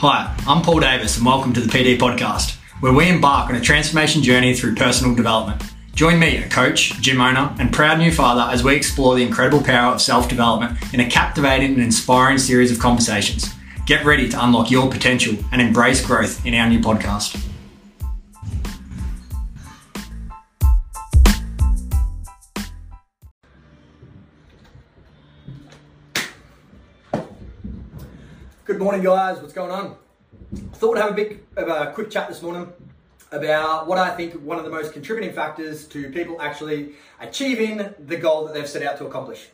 Hi, I'm Paul Davis, and welcome to the PD Podcast, where we embark on a transformation journey through personal development. Join me, a coach, gym owner, and proud new father, as we explore the incredible power of self development in a captivating and inspiring series of conversations. Get ready to unlock your potential and embrace growth in our new podcast. Good morning, guys. What's going on? I thought I'd have a of a quick chat this morning about what I think one of the most contributing factors to people actually achieving the goal that they've set out to accomplish.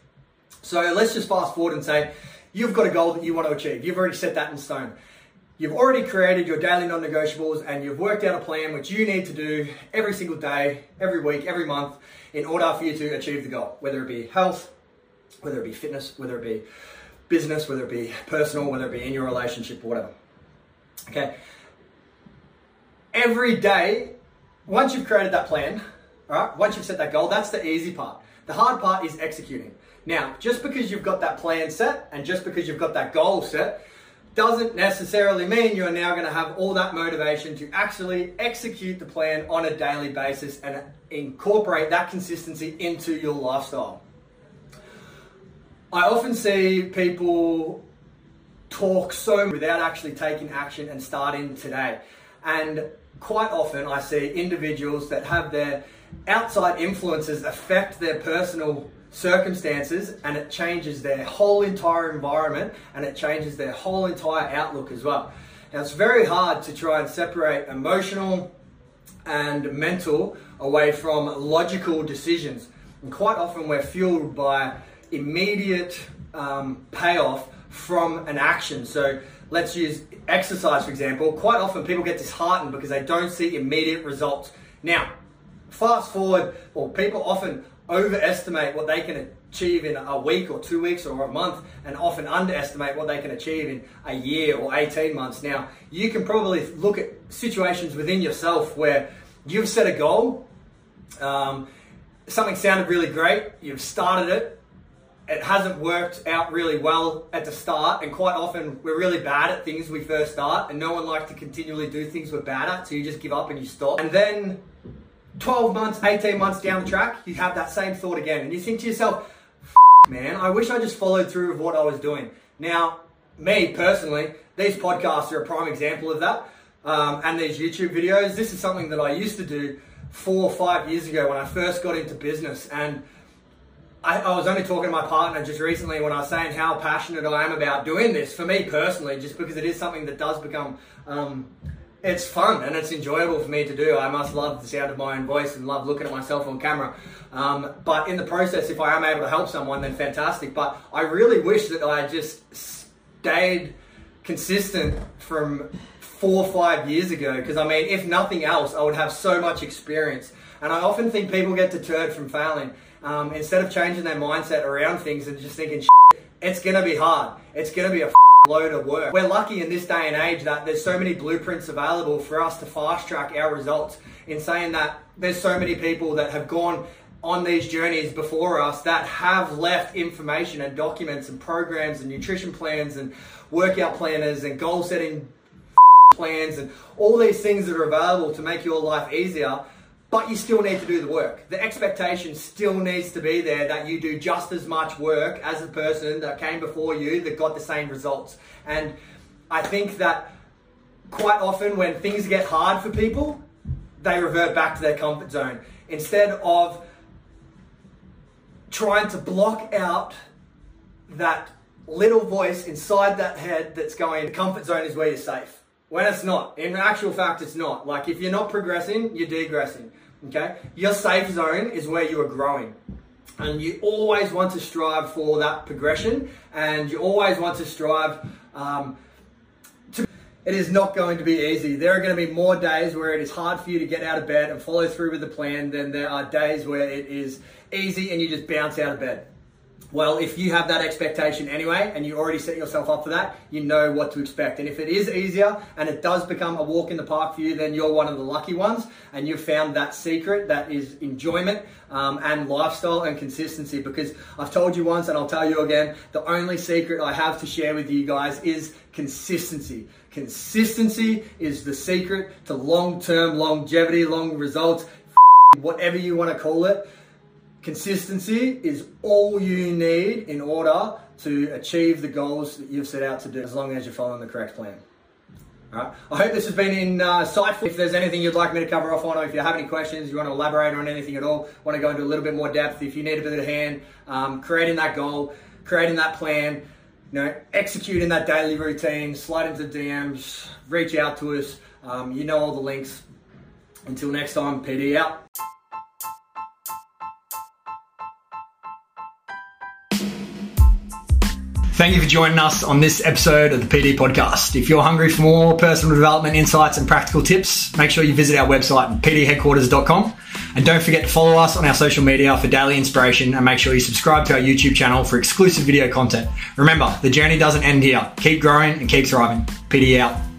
So let's just fast forward and say you've got a goal that you want to achieve. You've already set that in stone. You've already created your daily non negotiables and you've worked out a plan which you need to do every single day, every week, every month in order for you to achieve the goal, whether it be health, whether it be fitness, whether it be business, whether it be personal, whether it be in your relationship or whatever. Okay. Every day, once you've created that plan, all right, once you've set that goal, that's the easy part. The hard part is executing. Now, just because you've got that plan set and just because you've got that goal set, doesn't necessarily mean you're now going to have all that motivation to actually execute the plan on a daily basis and incorporate that consistency into your lifestyle. I often see people talk so without actually taking action and starting today. And quite often I see individuals that have their outside influences affect their personal circumstances and it changes their whole entire environment and it changes their whole entire outlook as well. Now it's very hard to try and separate emotional and mental away from logical decisions. And quite often we're fueled by immediate um, payoff from an action. So let's use exercise, for example. Quite often people get disheartened because they don't see immediate results. Now, fast forward, or people often overestimate what they can achieve in a week or two weeks or a month and often underestimate what they can achieve in a year or 18 months. Now, you can probably look at situations within yourself where you've set a goal, um, something sounded really great, you've started it, it hasn't worked out really well at the start, and quite often we're really bad at things we first start, and no one likes to continually do things we're bad at, so you just give up and you stop. And then 12 months, 18 months down the track, you have that same thought again, and you think to yourself, man, I wish I just followed through with what I was doing. Now, me personally, these podcasts are a prime example of that, um, and these YouTube videos. This is something that I used to do four or five years ago when I first got into business, and I, I, was only talking to my partner just recently when I was saying how passionate I am about doing this for me personally, just because it is something that does become, um, it's fun and it's enjoyable for me to do. I must love the sound of my own voice and love looking at myself on camera. Um, but in the process, if I am able to help someone, then fantastic. But I really wish that I just stayed consistent from four or five years ago, because I mean, if nothing else, I would have so much experience. And I often think people get deterred from failing um, instead of changing their mindset around things and just thinking, it's to be hard. It's to be a load of work. We're lucky in this day and age that there's so many blueprints available for us to fast track our results in saying that there's so many people that have gone on these journeys before us that have left information and documents and programs and nutrition plans and workout planners and goal setting plans and all these things that are available to make your life easier but you still need to do the work. The expectation still needs to be there that you do just as much work as the person that came before you that got the same results. And I think that quite often when things get hard for people, they revert back to their comfort zone instead of trying to block out that little voice inside that head that's going, the comfort zone is where you're safe. When it's not. In actual fact, it's not. Like if you're not progressing, you're degressing. Okay? Your safe zone is where you are growing. And you always want to strive for that progression and you always want to strive um, to. It is not going to be easy. There are going to be more days where it is hard for you to get out of bed and follow through with the plan than there are days where it is easy and you just bounce out of bed. Well, if you have that expectation anyway, and you already set yourself up for that, you know what to expect. And if it is easier and it does become a walk in the park for you, then you're one of the lucky ones, and you've found that secret that is enjoyment um, and lifestyle and consistency. Because I've told you once, and I'll tell you again, the only secret I have to share with you guys is consistency. Consistency is the secret to long term longevity, long results, whatever you want to call it. Consistency is all you need in order to achieve the goals that you've set out to do, as long as you're following the correct plan. All right. I hope this has been insightful. If there's anything you'd like me to cover off on, or if you have any questions, you want to elaborate on anything at all, want to go into a little bit more depth, if you need a bit of a hand, um, creating that goal, creating that plan, you know, executing that daily routine, slide into DMs, reach out to us. Um, you know all the links. Until next time, PD out. Thank you for joining us on this episode of the PD Podcast. If you're hungry for more personal development insights and practical tips, make sure you visit our website pdheadquarters.com. And don't forget to follow us on our social media for daily inspiration and make sure you subscribe to our YouTube channel for exclusive video content. Remember, the journey doesn't end here. Keep growing and keep thriving. PD out.